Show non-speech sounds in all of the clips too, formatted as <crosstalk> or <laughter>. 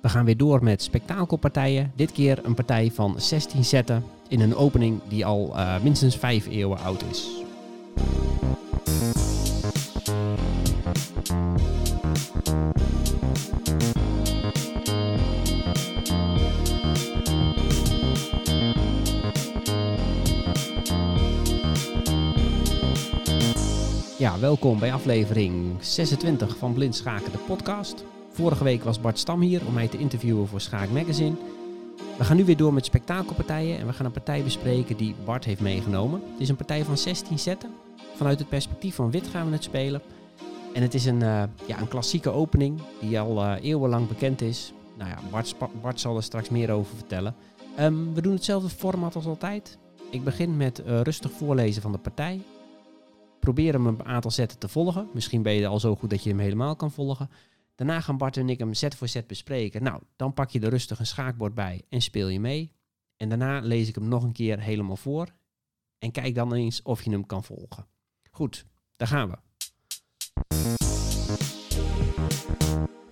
We gaan weer door met spektakelpartijen. Dit keer een partij van 16 zetten in een opening die al uh, minstens 5 eeuwen oud is. Ja, welkom bij aflevering 26 van Blind Schaken, de podcast. Vorige week was Bart Stam hier om mij te interviewen voor Schaak Magazine. We gaan nu weer door met spektakelpartijen en we gaan een partij bespreken die Bart heeft meegenomen. Het is een partij van 16 zetten. Vanuit het perspectief van wit gaan we het spelen. En het is een, uh, ja, een klassieke opening die al uh, eeuwenlang bekend is. Nou ja, Bart, Bart, zal er straks meer over vertellen. Um, we doen hetzelfde format als altijd. Ik begin met uh, rustig voorlezen van de partij. Probeer hem een aantal zetten te volgen. Misschien ben je al zo goed dat je hem helemaal kan volgen. Daarna gaan Bart en ik hem set voor set bespreken. Nou, dan pak je er rustig een schaakbord bij en speel je mee. En daarna lees ik hem nog een keer helemaal voor. En kijk dan eens of je hem kan volgen. Goed, daar gaan we.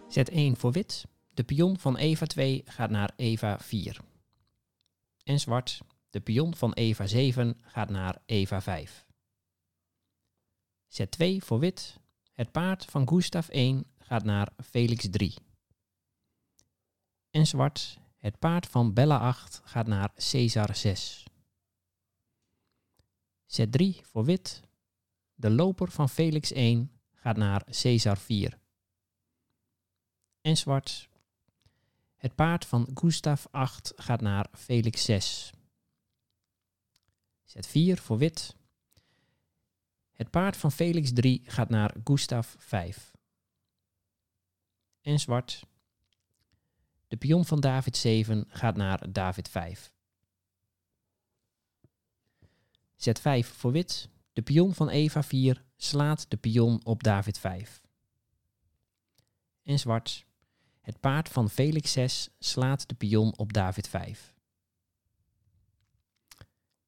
Zet 1 voor wit. De pion van Eva 2 gaat naar Eva 4. En zwart. De pion van Eva 7 gaat naar Eva 5. Zet 2 voor wit. Het paard van Gustav 1 gaat naar Felix 3. En zwart, het paard van Bella 8 gaat naar Caesar 6. Zet 3 voor wit. De loper van Felix 1 gaat naar Caesar 4. En zwart, het paard van Gustav 8 gaat naar Felix 6. Zet 4 voor wit. Het paard van Felix 3 gaat naar Gustav 5 en zwart. De pion van David 7 gaat naar David 5. Zet 5 voor wit. De pion van Eva 4 slaat de pion op David 5. En zwart. Het paard van Felix 6 slaat de pion op David 5.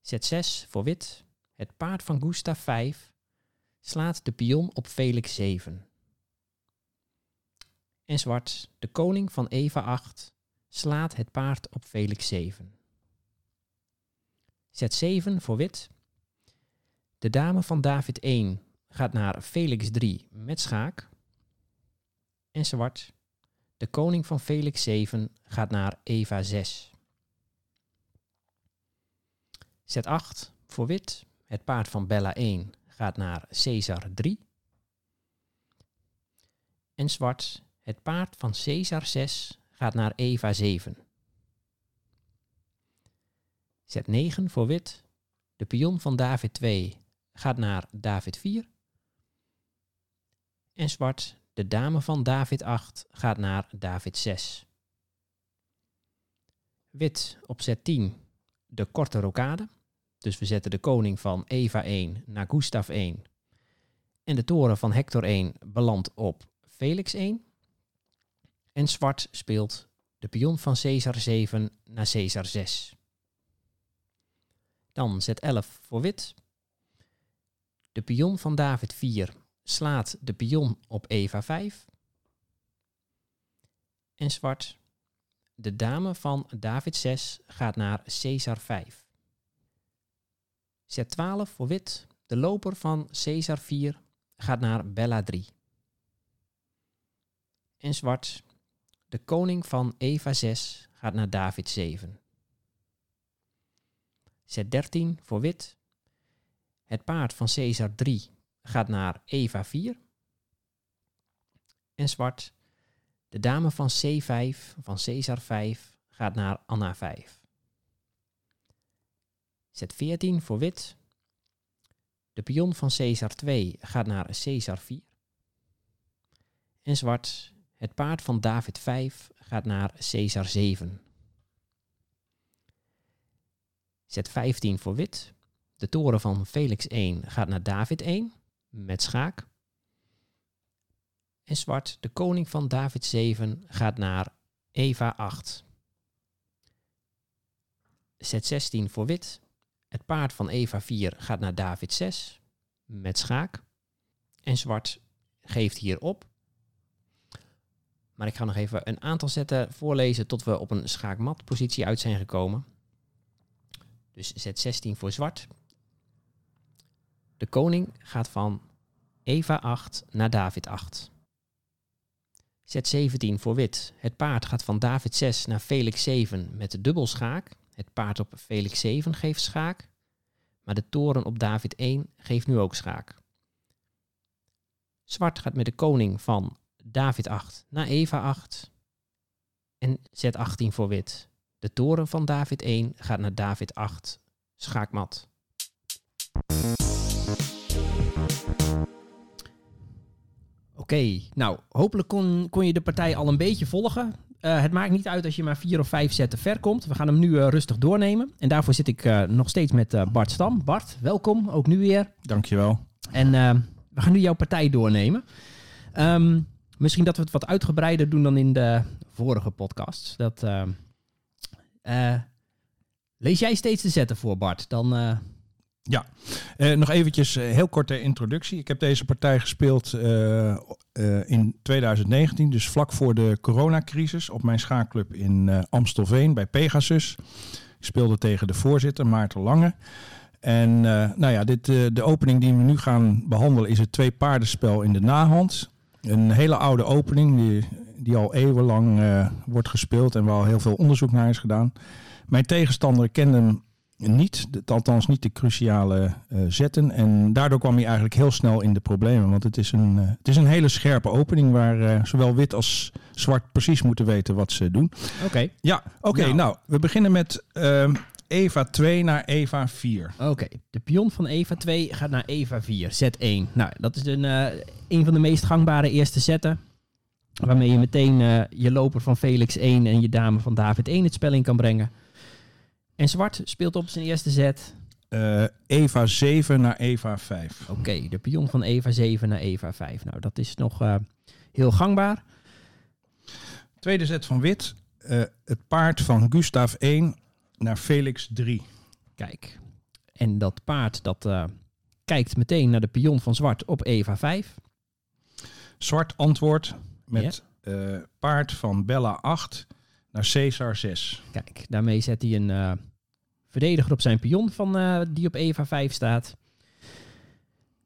Zet 6 voor wit. Het paard van Gustav 5 slaat de pion op Felix 7 en zwart, de koning van Eva 8, slaat het paard op Felix 7. Zet 7 voor wit. De dame van David 1 gaat naar Felix 3 met schaak. En zwart, de koning van Felix 7 gaat naar Eva 6. Zet 8 voor wit. Het paard van Bella 1 gaat naar Caesar 3. En zwart, het paard van Caesar 6 gaat naar Eva 7. Zet 9 voor wit. De pion van David 2 gaat naar David 4. En zwart, de dame van David 8 gaat naar David 6. Wit op zet 10, de korte rokade. Dus we zetten de koning van Eva 1 naar Gustav 1. En de toren van Hector 1 belandt op Felix 1. En zwart speelt de pion van Caesar 7 naar Caesar 6. Dan zet 11 voor wit. De pion van David 4 slaat de pion op Eva 5. En zwart. De dame van David 6 gaat naar Caesar 5. Zet 12 voor wit. De loper van Caesar 4 gaat naar Bella 3. En zwart. De koning van Eva 6 gaat naar David 7. Zet 13 voor wit. Het paard van Caesar 3 gaat naar Eva 4. En zwart. De dame van C5 van Caesar 5 gaat naar Anna 5. Zet 14 voor wit. De pion van Caesar 2 gaat naar Caesar 4. En zwart. Het paard van David 5 gaat naar Caesar 7. Zet 15 voor wit. De toren van Felix 1 gaat naar David 1 met schaak. En zwart, de koning van David 7 gaat naar Eva 8. Zet 16 voor wit. Het paard van Eva 4 gaat naar David 6 met schaak. En zwart geeft hier op Maar ik ga nog even een aantal zetten voorlezen tot we op een schaakmatpositie uit zijn gekomen. Dus zet 16 voor zwart. De koning gaat van Eva 8 naar David 8. Zet 17 voor wit. Het paard gaat van David 6 naar Felix 7 met de dubbelschaak. Het paard op Felix 7 geeft schaak. Maar de toren op David 1 geeft nu ook schaak. Zwart gaat met de koning van David 8 naar Eva 8. En zet 18 voor wit. De toren van David 1 gaat naar David 8. Schaakmat. Oké, nou hopelijk kon, kon je de partij al een beetje volgen. Uh, het maakt niet uit als je maar vier of vijf zetten ver komt. We gaan hem nu uh, rustig doornemen. En daarvoor zit ik uh, nog steeds met Bart Stam. Bart, welkom, ook nu weer. Dankjewel. En we gaan nu jouw partij doornemen. Um, misschien dat we het wat uitgebreider doen dan in de vorige podcasts. Dat, lees jij steeds de zetten voor, Bart? Dan ja, uh, nog eventjes heel korte introductie. Ik heb deze partij gespeeld in 2019, dus vlak voor de coronacrisis, op mijn schaakclub in Amstelveen bij Pegasus. Ik speelde tegen de voorzitter Maarten Lange. En nou ja, dit, de opening die we nu gaan behandelen is het twee paardenspel in de nahand. Een hele oude opening die, die al eeuwenlang wordt gespeeld en waar al heel veel onderzoek naar is gedaan. Mijn tegenstander kende hem niet, althans niet de cruciale uh, zetten. En daardoor kwam hij eigenlijk heel snel in de problemen. Want het is een, uh, het is een hele scherpe opening waar uh, zowel wit als zwart precies moeten weten wat ze doen. Oké. Ja, oké. Okay, nou. nou. we beginnen met ehm, Eva 2 naar Eva 4. Oké, de pion van Eva 2 gaat naar Eva 4, zet 1. Nou, dat is een, een van de meest gangbare eerste zetten. Waarmee je meteen je loper van Felix 1 en je dame van David 1 het spel in kan brengen. En zwart speelt op zijn eerste zet. Uh, Eva 7 naar Eva 5. Oké, de pion van Eva 7 naar Eva 5. Nou, dat is nog uh, heel gangbaar. Tweede zet van wit. Uh, het paard van Gustav 1 naar Felix 3. Kijk, en dat paard dat kijkt meteen naar de pion van zwart op Eva 5. Zwart antwoord met yeah. paard van Bella 8 naar Caesar 6. Kijk, daarmee zet hij een uh, verdediger op zijn pion van, die op Eva 5 staat.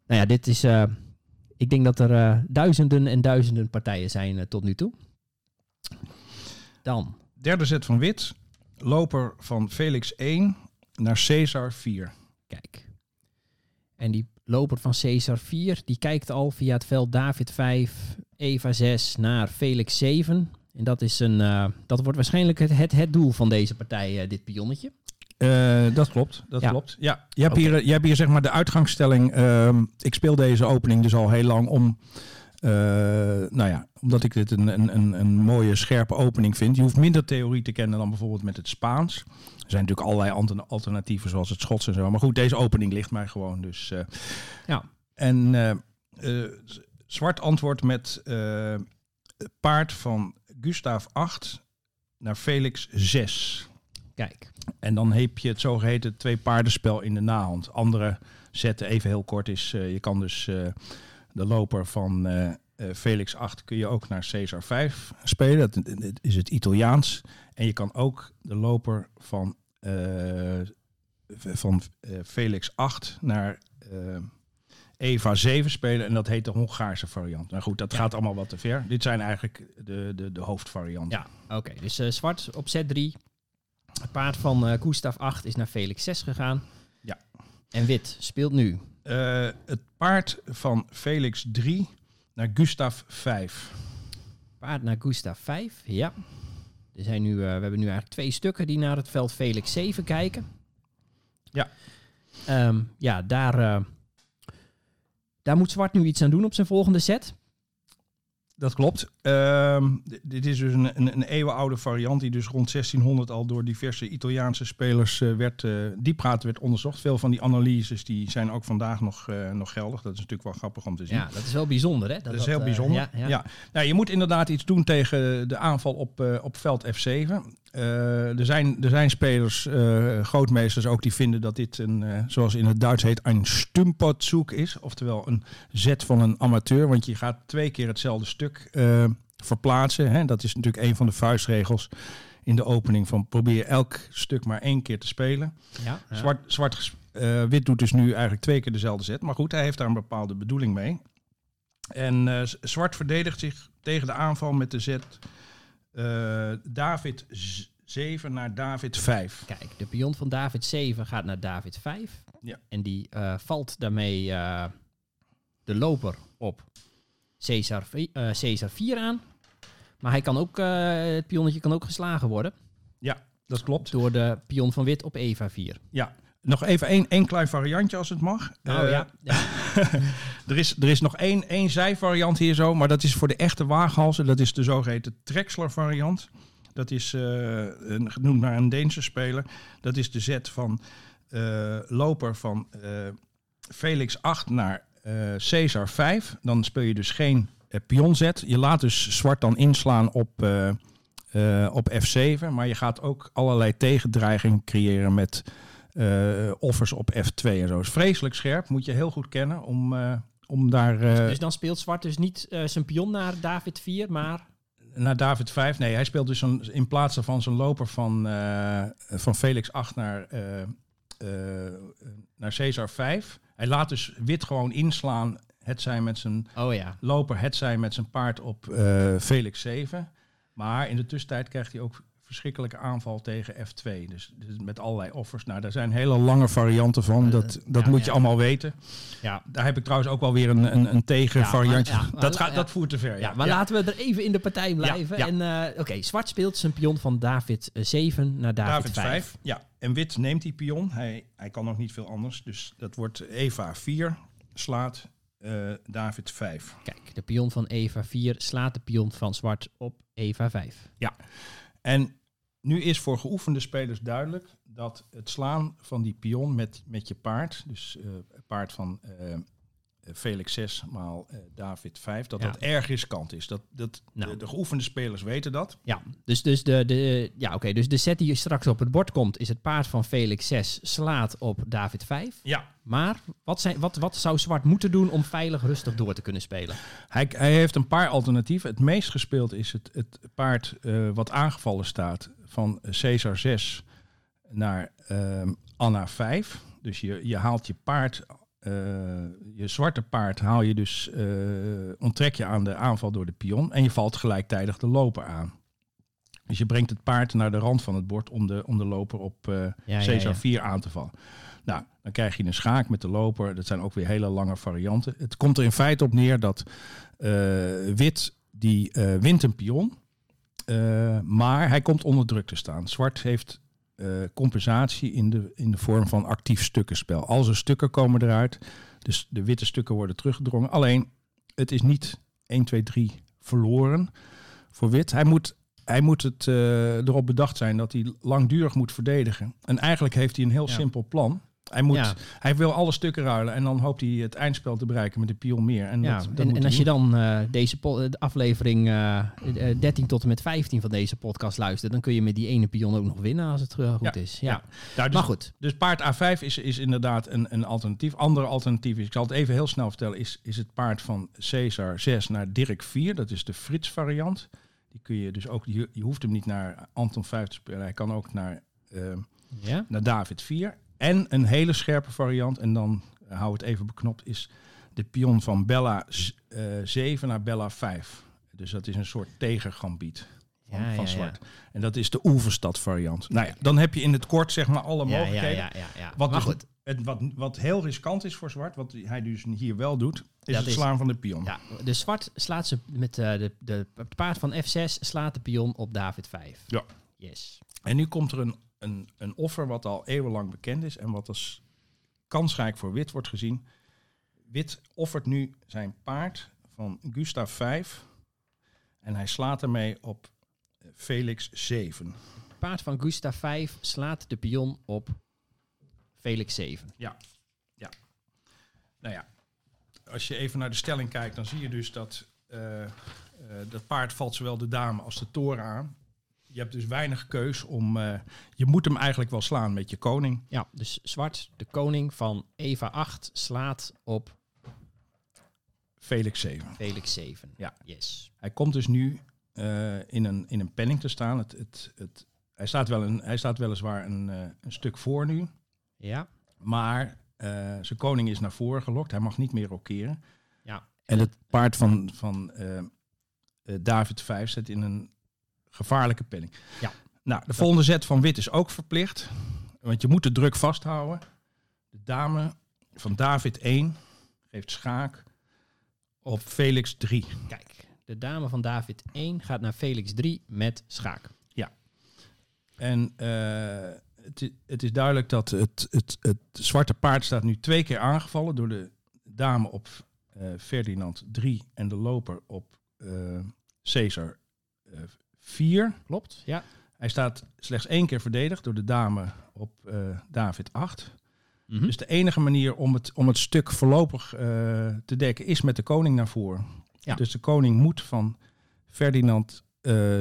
Nou ja, dit is... Ik denk dat er duizenden en duizenden partijen zijn tot nu toe. Dan. Derde zet van wit. Loper van Felix 1 naar Caesar 4. Kijk. En die loper van Caesar 4, die kijkt al via het veld David 5, Eva 6 naar Felix 7. En dat, is een, uh, dat wordt waarschijnlijk het, het, het doel van deze partij, uh, dit pionnetje. Uh, dat klopt, dat ja. klopt. Ja, je hebt, okay. hier, je hebt hier zeg maar de uitgangsstelling. Uh, ik speel deze opening dus al heel lang om... nou ja, omdat ik dit een, een, een, een, mooie, scherpe opening vind. Je hoeft minder theorie te kennen dan bijvoorbeeld met het Spaans. Er zijn natuurlijk allerlei alternatieven zoals het Schots en zo. Maar goed, deze opening ligt mij gewoon. Dus, ja. En zwart antwoord met paard van Gustav 8 naar Felix 6. Kijk. En dan heb je het zogeheten twee paardenspel in de nahand. Andere zetten, even heel kort, is je kan dus de loper van Felix 8 kun je ook naar Caesar 5 spelen. Dat, dat is het Italiaans. En je kan ook de loper van, van Felix 8 naar Eva 7 spelen en dat heet de Hongaarse variant. Nou goed, dat gaat allemaal wat te ver. Dit zijn eigenlijk de, de, de hoofdvarianten. Ja, oké. Dus uh, zwart op z 3. Het paard van uh, Gustav 8 is naar Felix 6 gegaan. Ja. En wit speelt nu? Uh, het paard van Felix 3 naar Gustav 5. Paard naar Gustav 5, ja. Er zijn nu, we hebben nu eigenlijk twee stukken die naar het veld Felix 7 kijken. Ja. Um, ja, daar daar moet Zwart nu iets aan doen op zijn volgende set. Dat klopt. Uh, dit is dus een, een, een, eeuwenoude variant die dus rond 1600 al door diverse Italiaanse spelers uh, werd, uh, diepgaat werd onderzocht. Veel van die analyses die zijn ook vandaag nog, uh, nog geldig. Dat is natuurlijk wel grappig om te zien. Ja, dat is wel bijzonder hè? Dat, dat is heel bijzonder. Ja, ja. ja. Nou, je moet inderdaad iets doen tegen de aanval op, op veld F7. Er, zijn, er zijn spelers, grootmeesters ook, die vinden dat dit een, zoals in het Duits heet, een stumperzoek is. Oftewel een zet van een amateur, want je gaat twee keer hetzelfde stuk verplaatsen. Hè. Dat is natuurlijk een van de vuistregels in de opening van probeer elk stuk maar één keer te spelen. Ja, ja. Zwart, eh, wit doet dus nu eigenlijk twee keer dezelfde zet. Maar goed, hij heeft daar een bepaalde bedoeling mee. En eh, zwart verdedigt zich tegen de aanval met de zet eh, David z- 7 naar David 5. Kijk, de pion van David 7 gaat naar David 5. Ja. En die eh, valt daarmee eh, de loper op Caesar, Caesar 4 aan. Maar hij kan ook, het pionnetje kan ook geslagen worden Ja, dat klopt. door de pion van wit op Eva 4. Ja. Nog even één, één klein variantje als het mag. Oh ja, ja. <laughs> er, is, er is nog één, één zijvariant hier zo, maar dat is voor de echte waaghalzen. Dat is de zogeheten Trexler variant. Dat is eh, een, genoemd naar een Deense speler. Dat is de zet van eh, loper van Felix 8 naar Caesar 5. Dan speel je dus geen pionzet. Je laat dus zwart dan inslaan op, op F7. Maar je gaat ook allerlei tegendreiging creëren met eh, offers op F2 en zo. Is vreselijk scherp. Moet je heel goed kennen om, eh, om daar... eh, Dus dan speelt zwart dus niet zijn pion naar David 4, maar... naar David 5. Nee, hij speelt dus een, in plaats van zijn loper van, van Felix 8 naar, naar Caesar 5. Hij laat dus wit gewoon inslaan. Het zijn met zijn Oh ja. loper, het zijn met zijn paard op Felix 7. Maar in de tussentijd krijgt hij ook verschrikkelijke aanval tegen F2. Dus, dus met allerlei offers. Nou, daar zijn hele lange varianten van. Dat, dat Eh, ja, moet ja. je allemaal weten. Ja, Daar heb ik trouwens ook wel weer een, een, een tegenvariantje. Ja, ja, dat, gaat, ja. dat voert te ver. ja, maar laten we er even in de partij blijven. ja. En eh, oké, zwart speelt zijn pion van David eh, 7 naar David, David 5. 5. Ja, en wit neemt die pion. Hij, hij kan nog niet veel anders. Dus dat wordt Eva 4 slaat eh, David 5. Kijk, de pion van Eva 4 slaat de pion van zwart op Eva 5. En nu is voor geoefende spelers duidelijk dat het slaan van die pion met, met je paard, dus het paard van eh, Felix 6 maal eh, David 5, dat Ja. dat erg riskant is. Dat, dat, Nou. de, de geoefende spelers weten dat. Ja, dus, dus, de, de, ja, oké, dus de set die straks op het bord komt is het paard van Felix 6 slaat op David 5. Ja. Maar wat, zijn, wat, wat zou zwart moeten doen om veilig rustig door te kunnen spelen? Hij, hij heeft een paar alternatieven. Het meest gespeeld is het, het paard wat aangevallen staat van Caesar 6 naar ehm, Anna 5. Dus je, je haalt je paard, eh, je zwarte paard haal je dus, eh, onttrek je aan de aanval door de pion en je valt gelijktijdig de loper aan. Dus je brengt het paard naar de rand van het bord om de, om de loper op ja, Caesar ja. 4 aan te vallen. Nou, dan krijg je een schaak met de loper. Dat zijn ook weer hele lange varianten. Het komt er in feite op neer dat eh, wit die wint een pion, maar hij komt onder druk te staan. Zwart heeft eh, compensatie in de, in de vorm van actief stukkenspel. Al zijn stukken komen eruit, dus de witte stukken worden teruggedrongen. Alleen, het is niet 1, 2, 3 verloren voor wit. Hij moet, hij moet het eh, erop bedacht zijn dat hij langdurig moet verdedigen. En eigenlijk heeft hij een heel Ja. simpel plan. Hij, moet, Ja. hij wil alle stukken ruilen en dan hoopt hij het eindspel te bereiken met de pion meer. En, Ja, dat, dat en, als je dan eh, deze de aflevering eh, eh, 13 tot en met 15 van deze podcast luistert, dan kun je met die ene pion ook nog winnen als het eh, goed Ja, is. Ja. Nou, dus, Maar goed, dus paard A5 is, is inderdaad een, een alternatief. Andere alternatief is, ik zal het even heel snel vertellen, is, is het paard van Caesar 6 naar Dirk 4. Dat is de Frits variant. Die kun je dus ook, je, je hoeft hem niet naar Anton 5 te spelen. Hij kan ook naar, eh, ja. naar David 4. En een hele scherpe variant, en dan eh, hou het even beknopt, is de pion van Bella z- eh, 7 naar Bella 5. Dus dat is een soort tegengambiet van, Ja, van ja, ja. zwart. En dat is de Oeverstad variant. Nou ja, dan heb je in het kort zeg maar alle mogelijkheden. Wat, dus- goed, het, wat, wat heel riskant is voor zwart, wat hij dus hier wel doet, is Dat het is- slaan van de pion. ja, de zwart slaat ze met eh, de, de, het paard van F6 slaat de pion op David 5. Ja. Yes. En nu komt er een, een, een offer wat al eeuwenlang bekend is en wat als kansrijk voor wit wordt gezien. Wit offert nu zijn paard van Gustav 5 en hij slaat ermee op Felix 7. Het paard van Gustav 5 slaat de pion op Felix 7. Nou ja, als je even naar de stelling kijkt, dan zie je dus dat eh, dat paard valt zowel de dame als de toren aan. Je hebt dus weinig keus om. eh, je moet hem eigenlijk wel slaan met je koning. Ja, dus zwart, de koning van Eva 8, slaat op Felix 7. Felix 7. Ja. Yes. Hij komt dus nu eh, in, een, in een penning te staan. Het, het, het, hij, staat wel een, hij staat weliswaar een, eh, een stuk voor nu. Ja. Maar eh, zijn koning is naar voren gelokt. Hij mag niet meer rokeren. Ja. En het paard van, van eh, eh, David V zit in een gevaarlijke penning. Ja. Nou, de volgende zet van wit is ook verplicht. Want je moet de druk vasthouden. De dame van David 1 geeft schaak op Felix 3. Kijk, de dame van David 1 gaat naar Felix 3 met schaak. En eh, het, is duidelijk dat het, het, het zwarte paard staat nu twee keer aangevallen door de dame op eh, Ferdinand 3 en de loper op eh Caesar 4. Klopt? Ja. Hij staat slechts één keer verdedigd door de dame op eh, David 8. Mhm. Dus de enige manier om het, om het stuk voorlopig eh, te dekken is met de koning naar voren. Ja. Dus de koning moet van Ferdinand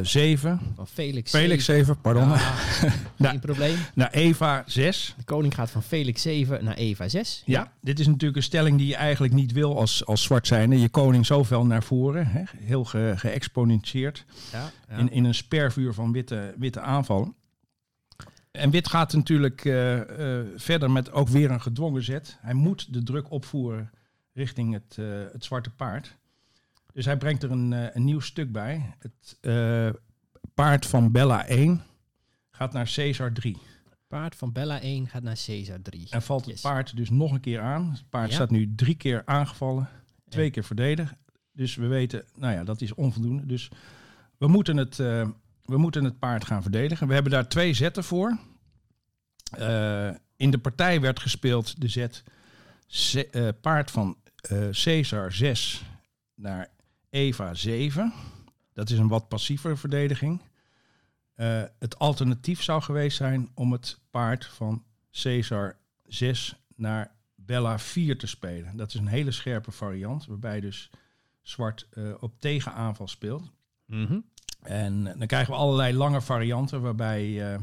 7, Van Felix. Felix 7. 7, pardon, Ah, <laughs> geen Nou. probleem. naar Eva 6. De koning gaat van Felix 7 naar Eva 6. Ja, dit is natuurlijk een stelling die je eigenlijk niet wil als, als zwart zijnde. Je koning zoveel naar voren, hè, heel ge, geëxponentieerd. Ja, ja. In, in een spervuur van witte, witte aanvallen. En wit gaat natuurlijk eh, eh, verder met ook weer een gedwongen zet. Hij moet de druk opvoeren richting het, eh, het zwarte paard. Dus hij brengt er een, eh, een nieuw stuk bij. Het eh, paard van Bella 1 gaat naar Caesar 3. Paard van Bella 1 gaat naar Caesar 3. En valt het Yes. paard dus nog een keer aan. Het paard Ja. staat nu drie keer aangevallen, twee Ja. keer verdedigd. Dus we weten, nou ja, dat is onvoldoende. Dus we moeten het, eh, we moeten het paard gaan verdedigen. We hebben daar twee zetten voor. In de partij werd gespeeld de zet ze- paard van Caesar 6 naar Eva 7. Dat is een wat passievere verdediging. Eh, het alternatief zou geweest zijn om het paard van Caesar 6 naar Bella 4 te spelen. Dat is een hele scherpe variant, waarbij dus zwart eh, op tegenaanval speelt. Mhm. En eh, dan krijgen we allerlei lange varianten waarbij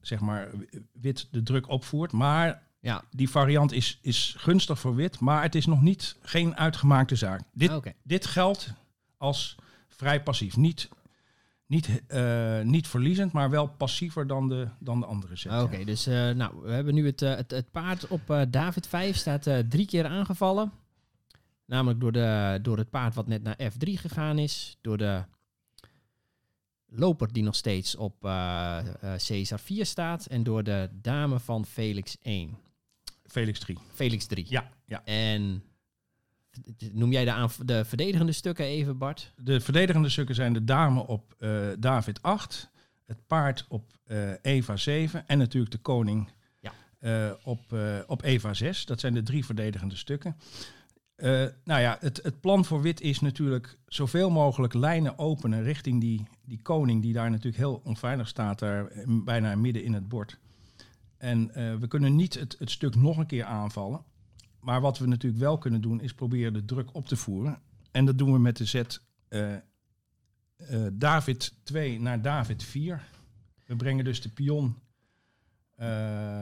zeg maar wit de druk opvoert. Maar Ja, die variant is, is gunstig voor wit, maar het is nog niet geen uitgemaakte zaak. Dit, dit geldt als vrij passief. Niet, niet, eh, niet verliezend, maar wel passiever dan de, dan de andere set. Oké, dus eh, nou, we hebben nu het, eh, het, het paard op David 5 staat drie keer aangevallen. Namelijk door, de, door het paard wat net naar F3 gegaan is. Door de loper die nog steeds op Caesar 4 staat. En door de dame van Felix 1. Felix 3. Felix 3. Ja, ja. En noem jij de, aanv- de verdedigende stukken even, Bart? De verdedigende stukken zijn de dame op eh, David 8, het paard op eh, Eva 7 en natuurlijk de koning Ja. eh, op, op Eva 6. Dat zijn de drie verdedigende stukken. Nou ja, het, het plan voor wit is natuurlijk zoveel mogelijk lijnen openen richting die, die koning, die daar natuurlijk heel onveilig staat, daar bijna midden in het bord. En eh, we kunnen niet het, het stuk nog een keer aanvallen. Maar wat we natuurlijk wel kunnen doen, is proberen de druk op te voeren. En dat doen we met de zet eh, eh, David 2 naar David 4. We brengen dus de pion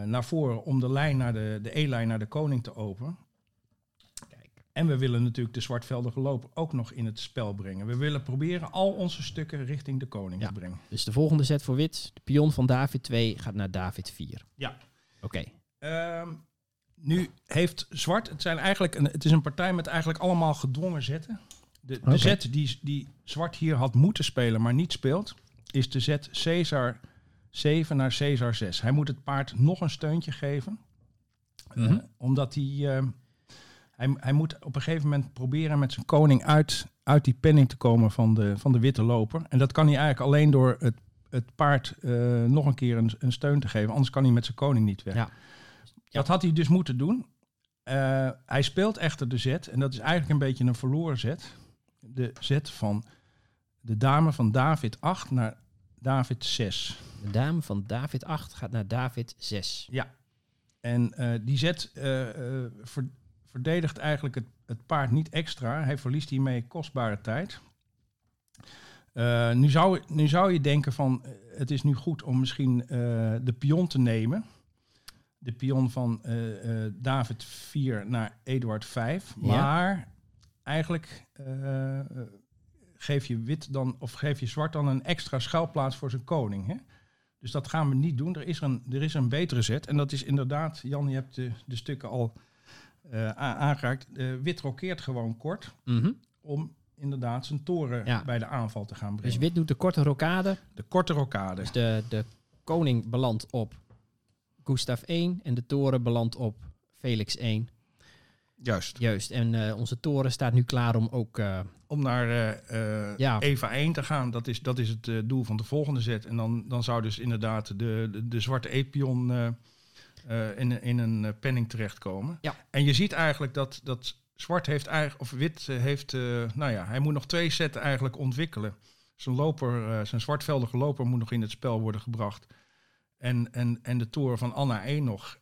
naar voren om de lijn naar de, de E-lijn naar de koning te openen. En we willen natuurlijk de zwartveldige loper ook nog in het spel brengen. We willen proberen al onze stukken richting de koning Ja. te brengen. Dus de volgende set voor wit. De pion van David 2 gaat naar David 4. Ja. Oké. Ehm, nu heeft zwart, het, zijn eigenlijk een, het is een partij met eigenlijk allemaal gedwongen zetten. De, de zet die, die zwart hier had moeten spelen, maar niet speelt, is de zet Caesar 7 naar Caesar 6. Hij moet het paard nog een steuntje geven, eh, Mhm. omdat hij, eh, hij, hij moet op een gegeven moment proberen met zijn koning uit, uit die penning te komen van de, van de witte loper. En dat kan hij eigenlijk alleen door het, het paard eh, nog een keer een, een steun te geven, anders kan hij met zijn koning niet weg. Ja. Dat had hij dus moeten doen. Eh, hij speelt echter de zet. En dat is eigenlijk een beetje een verloren zet. De zet van de dame van David 8 naar David 6. De dame van David 8 gaat naar David 6. Ja. En eh, die zet ver- verdedigt eigenlijk het, het paard niet extra. Hij verliest hiermee kostbare tijd. Eh, nu, zou, nu zou je denken van eh, het is nu goed om misschien eh, de pion te nemen. De pion van David 4 naar Eduard 5. Ja. Maar eigenlijk geef je wit dan, of geef je zwart dan een extra schuilplaats voor zijn koning. Hè? Dus dat gaan we niet doen. Er is een, er is een betere zet. En dat is inderdaad, Jan, je hebt de, de stukken al uh, aangeraakt. Uh, wit rokeert gewoon kort. Mhm. Om inderdaad zijn toren Ja. bij de aanval te gaan brengen. Dus wit doet de korte rokade. de korte rokade. Dus de, de koning belandt op Gustav 1 en de toren belandt op Felix 1. Juist. Juist. En eh, onze toren staat nu klaar om ook... Om naar Ja. Eva 1 te gaan, dat is, dat is het doel van de volgende zet. En dan, dan zou dus inderdaad de, de, de zwarte epion eh, in, in een eh, penning terechtkomen. Ja. En je ziet eigenlijk dat, dat zwart heeft eigenlijk, of wit eh, heeft, nou ja, hij moet nog twee zetten eigenlijk ontwikkelen. Zijn loper, zijn zwartveldige loper moet nog in het spel worden gebracht. En, en, en de toren van Anna 1 nog.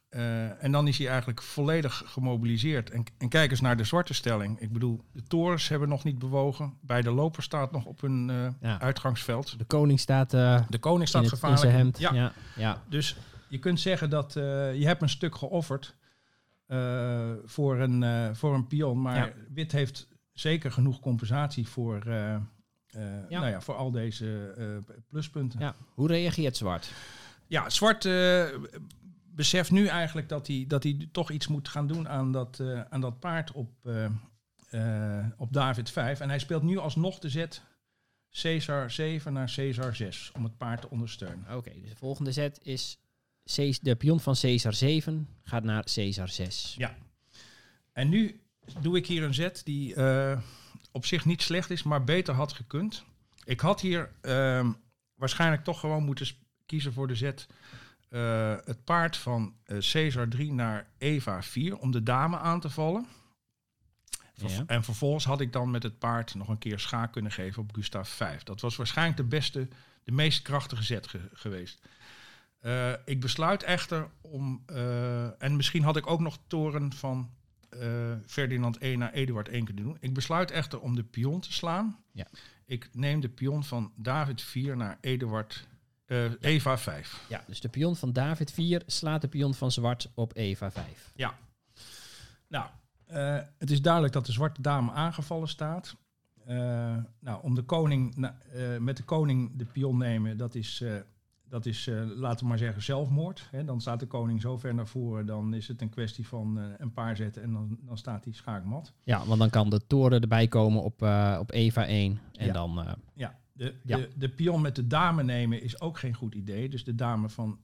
En dan is hij eigenlijk volledig gemobiliseerd. En, en kijk eens naar de zwarte stelling. Ik bedoel, de torens hebben nog niet bewogen. Bij de loper staat nog op een Ja. uitgangsveld. de koning staat De koning in, staat gevaarlijk. Ja. Ja. Dus je kunt zeggen dat eh, je hebt een stuk geofferd eh, voor, een, eh, voor een pion. Maar Ja. wit heeft zeker genoeg compensatie voor, Ja. Nou ja, voor al deze pluspunten. ja. Hoe reageert zwart? Ja, Zwart beseft nu eigenlijk dat hij, dat hij toch iets moet gaan doen aan dat, aan dat paard op, op David 5. En hij speelt nu alsnog de zet Caesar 7 naar Caesar 6 om het paard te ondersteunen. Oké, dus de volgende zet is... De pion van Caesar 7 gaat naar Caesar 6. Ja. En nu doe ik hier een zet die eh, op zich niet slecht is, maar beter had gekund. Ik had hier ehm, waarschijnlijk toch gewoon moeten kiezen voor de zet eh, het paard van eh Caesar 3 naar Eva 4 om de dame aan te vallen. Ja. En vervolgens had ik dan met het paard nog een keer schaak kunnen geven op Gustav 5. Dat was waarschijnlijk de beste, de meest krachtige zet ge- geweest. Eh, ik besluit echter om, eh, en misschien had ik ook nog toren van eh, Ferdinand 1 naar Eduard 1 kunnen doen. Ik besluit echter om de pion te slaan. Ja. Ik neem de pion van David 4 naar Eduard, Eva 5. Ja, dus de pion van David 4 slaat de pion van zwart op Eva 5. Ja. Nou, het is duidelijk dat de zwarte dame aangevallen staat. Nou, om de koning na- met de koning de pion nemen, dat is, dat is eh, laten we maar zeggen, zelfmoord. Hè, dan staat de koning zo ver naar voren, dan is het een kwestie van eh, een paar zetten en dan, dan staat hij schaakmat. Ja, want dan kan de toren erbij komen op, eh, op Eva 1. En Ja. dan... Ja, de, Ja. De, de pion met de dame nemen is ook geen goed idee. Dus de dame van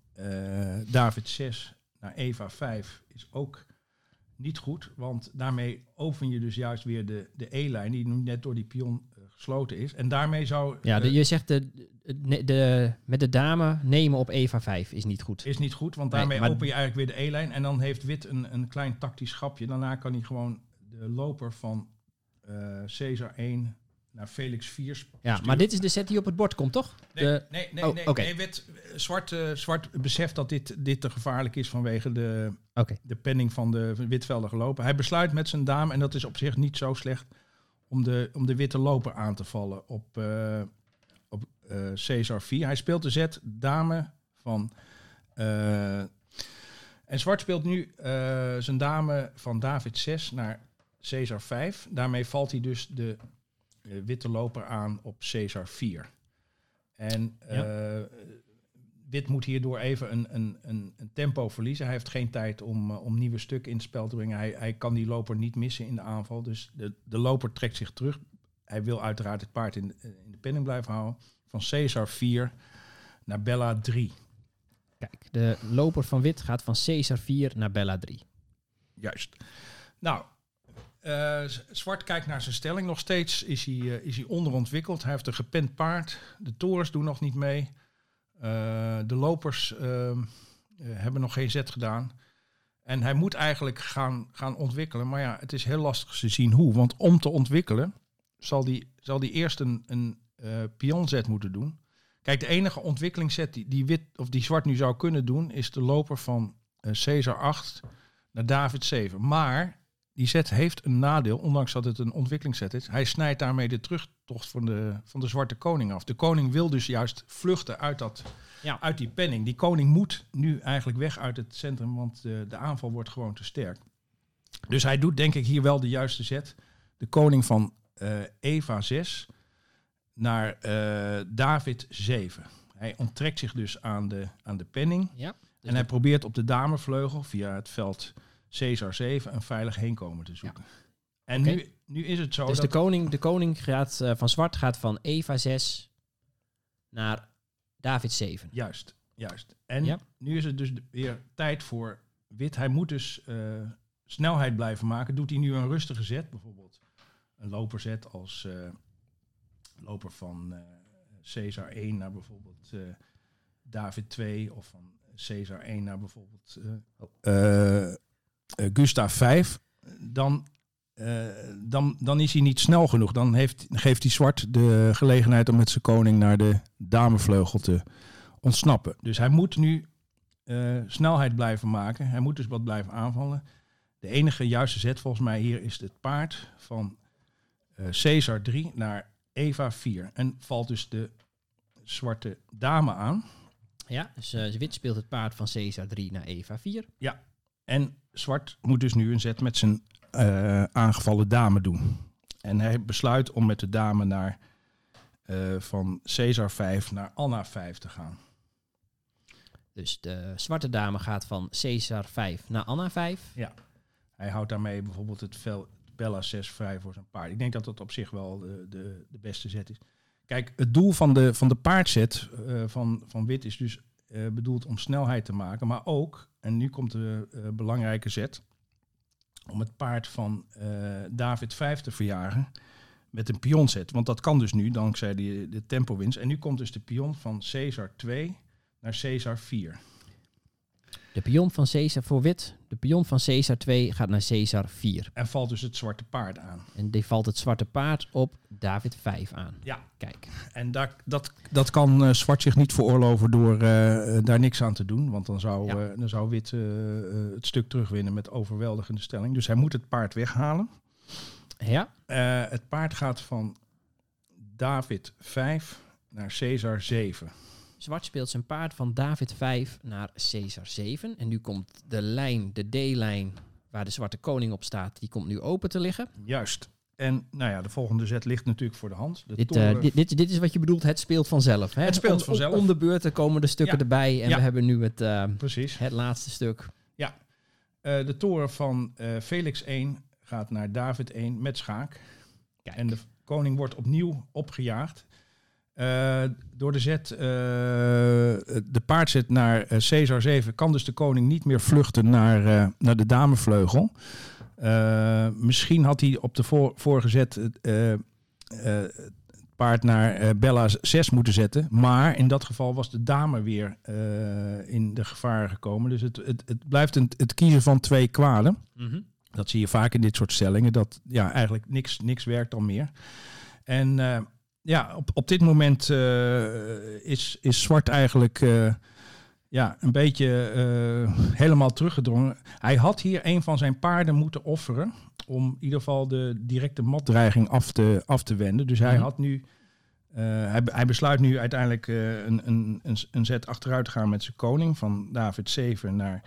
David 6 naar Eva 5 is ook niet goed. Want daarmee open je dus juist weer de, de E-lijn die nu net door die pion gesloten is. En daarmee zou... ja, de- eh, je zegt de, de, de, met de dame nemen op Eva 5 is niet goed. is niet goed, want daarmee open je eigenlijk weer de E-lijn. En dan heeft wit een, een klein tactisch grapje. Daarna kan hij gewoon de loper van eh Caesar 1 naar Felix 4 sp- Ja, sturen. maar dit is de set die op het bord komt, toch? Nee, De, nee, nee, Oh, nee, nee wit, zwart, eh, zwart beseft dat dit, dit te gevaarlijk is vanwege de, Oké. de penning van de witveldige loper. Hij besluit met zijn dame, en dat is op zich niet zo slecht, om de, om de witte loper aan te vallen op, eh, op eh, Caesar 4. Hij speelt de zet dame van... eh, en zwart speelt nu zijn dame van David 6 naar Caesar 5. Daarmee valt hij dus de witte loper aan op Caesar 4. En eh, Wit moet hierdoor even een, een, een, een tempo verliezen. Hij heeft geen tijd om, eh, om nieuwe stukken in het spel te brengen. Hij, hij kan die loper niet missen in de aanval. Dus de, de loper trekt zich terug. Hij wil uiteraard het paard in, de- in de penning blijven houden. Van Caesar 4 naar Bella 3. Kijk, de loper van wit gaat van Caesar 4 naar Bella 3. Juist. Nou, eh, Zwart kijkt naar zijn stelling. Nog steeds is hij, eh, is hij onderontwikkeld. Hij heeft een gepend paard. De torens doen nog niet mee. Eh, de lopers ehm, eh, hebben nog geen zet gedaan. En hij moet eigenlijk gaan, gaan ontwikkelen. Maar ja, het is heel lastig te zien hoe. Want om te ontwikkelen zal hij zal die eerst een, een eh pionzet moeten doen. Kijk, de enige ontwikkelingszet die, die, wit, of die zwart nu zou kunnen doen... is de loper van eh Caesar 8 naar David 7. Maar die set heeft een nadeel, ondanks dat het een ontwikkelingszet is. Hij snijdt daarmee de terugtocht van de, van de zwarte koning af. De koning wil dus juist vluchten uit, dat, Ja. uit die penning. Die koning moet nu eigenlijk weg uit het centrum, want de, de aanval wordt gewoon te sterk. Dus hij doet denk ik hier wel de juiste zet. De koning van eh, Eva 6 naar eh, David 7. Hij onttrekt zich dus aan de, aan de penning. Ja. Dus en hij probeert op de damevleugel via het veld Caesar 7 een veilig heenkomen te zoeken. En nu, nu is het zo Dus de dat... koning, de koning gaat, eh, van zwart gaat van Eva 6 naar David 7. Juist, juist. En Ja. nu is het dus de- weer tijd voor wit. Hij moet dus eh, snelheid blijven maken. Doet hij nu een rustige zet, bijvoorbeeld een loperzet als eh, loper van eh Caesar 1 naar bijvoorbeeld eh, David 2 of van Caesar 1 naar bijvoorbeeld eh, eh, eh, Gustav 5, dan, eh, dan, dan is hij niet snel genoeg. Dan heeft, geeft hij zwart de gelegenheid om met zijn koning naar de damevleugel te ontsnappen. Dus hij moet nu eh, snelheid blijven maken. Hij moet dus wat blijven aanvallen. De enige juiste zet volgens mij hier is het paard van eh Caesar 3 naar Eva 4. En valt dus de zwarte dame aan. Ja, dus eh, wit speelt het paard van Caesar 3 naar Eva 4. En zwart moet dus nu een zet met zijn eh, aangevallen dame doen. En hij besluit om met de dame naar eh, van Caesar 5 naar Anna 5 te gaan. Dus de zwarte dame gaat van Caesar 5 naar Anna 5. Hij houdt daarmee bijvoorbeeld het vel, Bella 6 vrij voor zijn paard. Ik denk dat dat op zich wel de, de, de beste zet is. Kijk, het doel van de, van de paardzet eh, van, van wit is dus eh, bedoeld om snelheid te maken. Maar ook, en nu komt de eh, belangrijke zet, om het paard van eh, David 5 te verjagen met een pionzet. Want dat kan dus nu, dankzij die, de tempowinst. En nu komt dus de pion van Caesar 2 naar Caesar 4. De pion van Caesar voor wit. De pion van Caesar 2 gaat naar Caesar 4. En valt dus het zwarte paard aan. En die valt het zwarte paard op David 5 aan. Ja, Kijk. En daar, dat, dat kan eh, Zwart zich niet veroorloven door eh, eh, daar niks aan te doen. Want dan zou, Ja. dan zou Wit het stuk terugwinnen met overweldigende stelling. Dus hij moet het paard weghalen. Ja, het paard gaat van David 5 naar Caesar 7. Zwart speelt zijn paard van David 5 naar Caesar 7. En nu komt de lijn, de D-lijn, waar de zwarte koning op staat, die komt nu open te liggen. Juist. En nou ja, de volgende zet ligt natuurlijk voor de hand. De Dit, eh, dit, dit, dit is wat je bedoelt, het speelt vanzelf. Hè? Het speelt Om- vanzelf. Om, de beurten komen de stukken Ja. erbij en Ja. we hebben nu het, eh, Precies. het laatste stuk. Eh, de toren van Felix 1 gaat naar David 1 met schaak. Kijk. En de koning wordt opnieuw opgejaagd. Eh, door de zet, eh, de paardzet naar eh, Caesar 7 kan dus de koning niet meer vluchten naar, eh, naar de damevleugel. Misschien had hij op de voor, vorige zet het paard naar Bella 6 moeten zetten. Maar in dat geval was de dame weer in de gevaar gekomen. Dus het, het, het blijft een, het kiezen van twee kwaden. Mhm. Dat zie je vaak in dit soort stellingen. Dat ja, eigenlijk niks, niks werkt dan meer. En ja, op, op dit moment eh, is, is zwart eigenlijk eh, ja, een beetje eh, helemaal teruggedrongen. Hij had hier een van zijn paarden moeten offeren. Om in ieder geval de directe matdreiging af te, af te wenden. Dus hij Mhm. had nu. hij, hij besluit nu uiteindelijk een, een, een, een zet achteruit te gaan met zijn koning. Van David 7 naar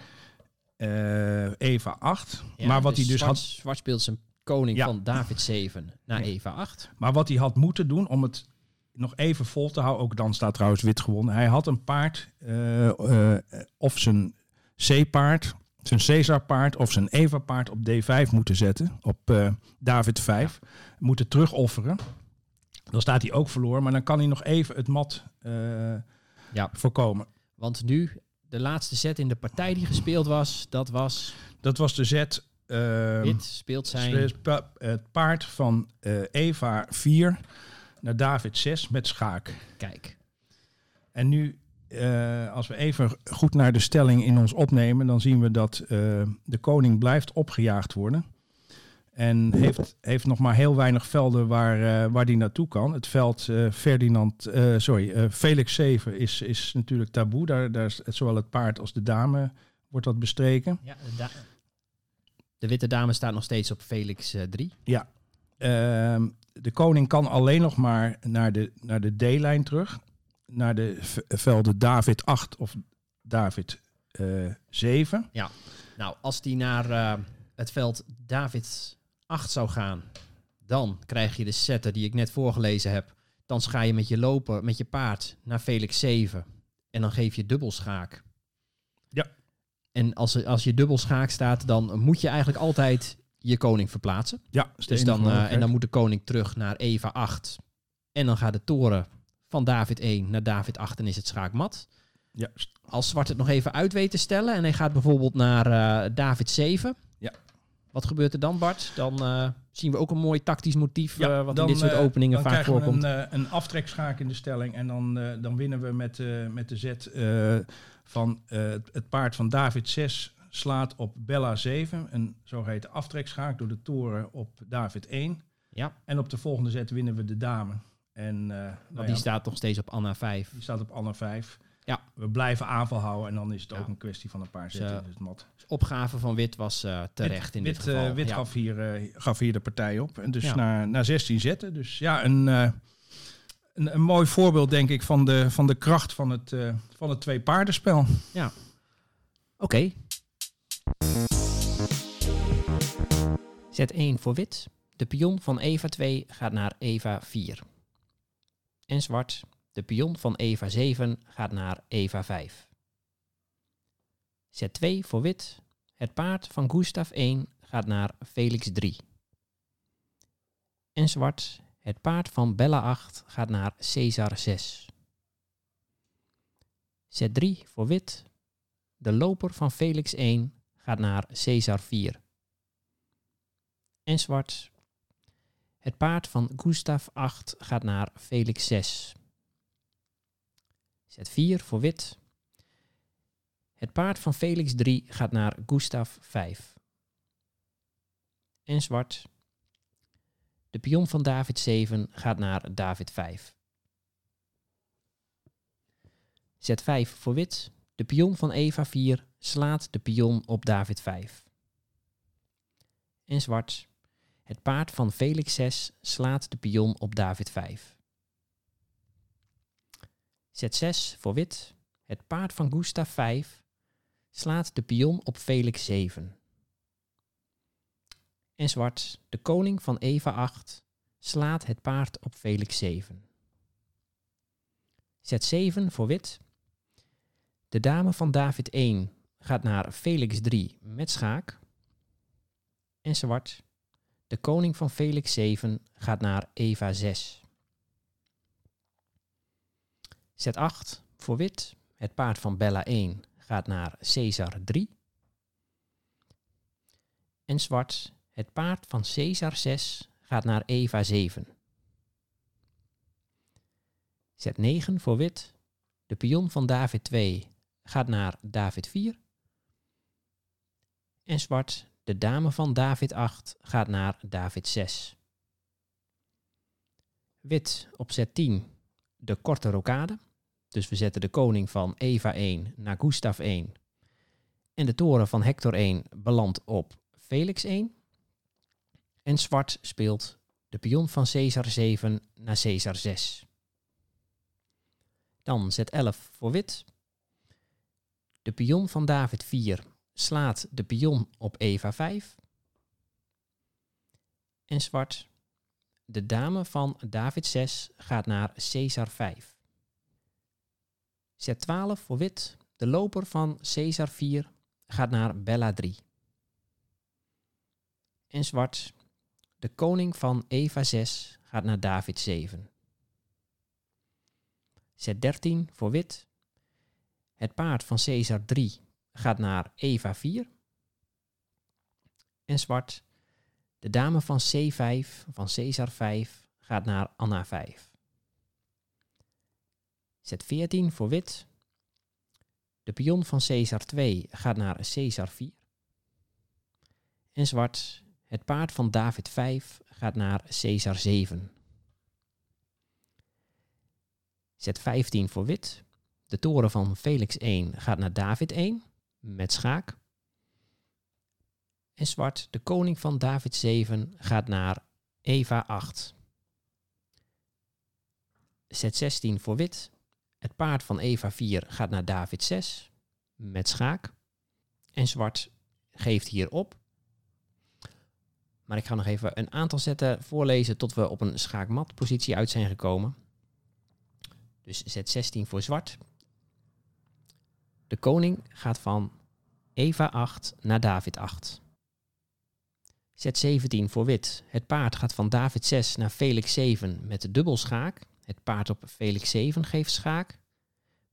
Eva 8. Ja, maar wat hij dus zwart, had. Zwart speelt zijn koning Ja. van David 7 naar Ja. Eva 8. Maar wat hij had moeten doen om het nog even vol te houden, ook dan staat trouwens wit gewonnen. Hij had een paard, eh, eh, of zijn C-paard, zijn Caesar-paard of zijn Eva-paard op D5 moeten zetten, op eh, David 5. Moeten terugofferen. Dan staat hij ook verloren, maar dan kan hij nog even het mat Ja. voorkomen. Want nu, de laatste set in de partij die gespeeld was, dat was Dat was de zet. Eh, wit speelt zijn... Pa- het paard van eh, Eva 4 naar David 6 met schaak. Kijk, En nu, eh, als we even goed naar de stelling in ons opnemen, dan zien we dat eh, de koning blijft opgejaagd worden. En heeft, heeft nog maar heel weinig velden waar, eh, waar die naartoe kan. Het veld Ferdinand, sorry, Felix 7 is, is natuurlijk taboe. Daar, daar is zowel het paard als de dame wordt dat bestreken. ja, de, de witte dame staat nog steeds op Felix eh, 3. Ehm, de koning kan alleen nog maar naar de, naar de D-lijn terug. Naar de velden David 8 of David eh 7. Nou, als die naar eh, het veld David 8 zou gaan, dan krijg je de setter die ik net voorgelezen heb. Dan ga je met je loper, met je paard naar Felix 7. En dan geef je dubbelschaak. En als, als je dubbelschaak staat, dan moet je eigenlijk altijd je koning verplaatsen. Ja, Dus dan, eh, en dan moet de koning terug naar Eva 8. En dan gaat de toren van David 1 naar David 8 en is het schaakmat. Ja, Als Zwart het nog even uit weet te stellen en hij gaat bijvoorbeeld naar eh, David 7. Ja. Wat gebeurt er dan, Bart? Dan eh, zien we ook een mooi tactisch motief Ja, wat dan, in dit soort openingen vaak krijgen voorkomt. we een, een aftrekschaak in de stelling. En dan, dan winnen we met, met de zet van eh, het- paard van David 6 slaat op Bella 7. Een zogeheten aftrekschaak door de toren op David 1. ja, En op de volgende zet winnen we de dame. En eh, nou ja, die staat nog steeds op Anna 5. die staat op Anna 5. Ja. We blijven aanval houden en dan is het Ja. ook een kwestie van een paar Dus, zetten in het mat. Dus opgave van Wit was eh, terecht in wit, dit geval. eh, wit Ja. gaf, hier, gaf hier de partij op. En dus naar, naar 16 zetten. Dus ja, een, een, mooi voorbeeld denk ik van de, van de kracht van het, eh, van het twee paardenspel. Oké. Zet 1 voor wit. De pion van Eva 2 gaat naar Eva 4. En zwart. De pion van Eva 7 gaat naar Eva 5. Zet 2 voor wit. Het paard van Gustav 1 gaat naar Felix 3. En zwart. Het paard van Bella 8 gaat naar Caesar 6. Zet 3 voor wit. De loper van Felix 1 gaat naar Caesar 4. En zwart. Het paard van Gustav 8 gaat naar Felix 6. Zet 4 voor wit. Het paard van Felix 3 gaat naar Gustav 5. En zwart. De pion van David 7 gaat naar David 5. Zet 5 voor wit. De pion van Eva 4 slaat de pion op David 5. En zwart. Het paard van Felix 6 slaat de pion op David 5. Zet 6 voor wit. Het paard van Gustav 5 slaat de pion op Felix 7. En zwart. De koning van Eva 8 slaat het paard op Felix 7. Zet 7 voor wit. De dame van David 1 gaat naar Felix 3 met schaak. En zwart. De koning van Felix 7 gaat naar Eva 6. Zet 8 voor wit. Het paard van Bella 1 gaat naar Caesar 3. En zwart. Het paard van Caesar 6 gaat naar Eva 7. Zet 9 voor wit. De pion van David 2 gaat naar David 4. En zwart, de dame van David 8 gaat naar David 6. Wit op zet 10, de korte rokade. Dus we zetten de koning van Eva 1 naar Gustav 1. En de toren van Hector 1 belandt op Felix 1. En zwart speelt de pion van Caesar 7 naar Caesar 6. Dan zet 11 voor wit. De pion van David 4 slaat de pion op Eva 5. En zwart. De dame van David 6 gaat naar Caesar 5. Zet 12 voor wit. De loper van Caesar 4 gaat naar Bella 3. En zwart. De koning van Eva 6 gaat naar David 7. Zet 13 voor wit. Het paard van Caesar 3 gaat naar Eva 4. En zwart. De dame van C5 van Caesar 5 gaat naar Anna 5. Zet 14 voor wit. De pion van Caesar 2 gaat naar Caesar 4. En zwart. Het paard van David 5 gaat naar Caesar 7. Zet 15 voor wit. De toren van Felix 1 gaat naar David 1 met schaak. En zwart, de koning van David 7 gaat naar Eva 8. Zet 16 voor wit. Het paard van Eva 4 gaat naar David 6 met schaak. En zwart geeft hier op. Maar ik ga nog even een aantal zetten voorlezen tot we op een schaakmatpositie uit zijn gekomen. Dus zet 16 voor zwart. De koning gaat van Eva 8 naar David 8. Zet 17 voor wit. Het paard gaat van David 6 naar Felix 7 met de dubbelschaak. Het paard op Felix 7 geeft schaak.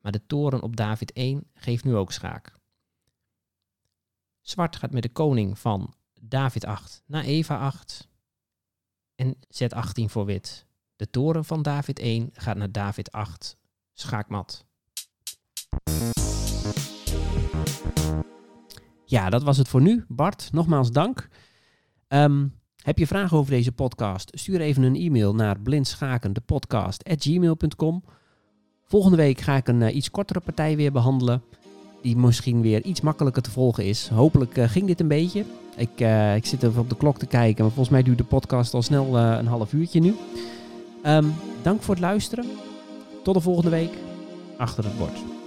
Maar de toren op David 1 geeft nu ook schaak. Zwart gaat met de koning van David 8 naar Eva 8. En zet 18 voor wit. De toren van David 1 gaat naar David 8. Schaakmat. Ja, dat was het voor nu. Bart, nogmaals dank. Ehm, heb je vragen over deze podcast? Stuur even een e-mail naar blindschakendepodcast.gmail.com. Volgende week ga ik een uh, iets kortere partij weer behandelen. Die misschien weer iets makkelijker te volgen is. Hopelijk uh, ging dit een beetje. Ik, uh, ik zit even op de klok te kijken. Maar volgens mij duurt de podcast al snel een half uurtje nu. Um, dank voor het luisteren. Tot de volgende week. Achter het bord.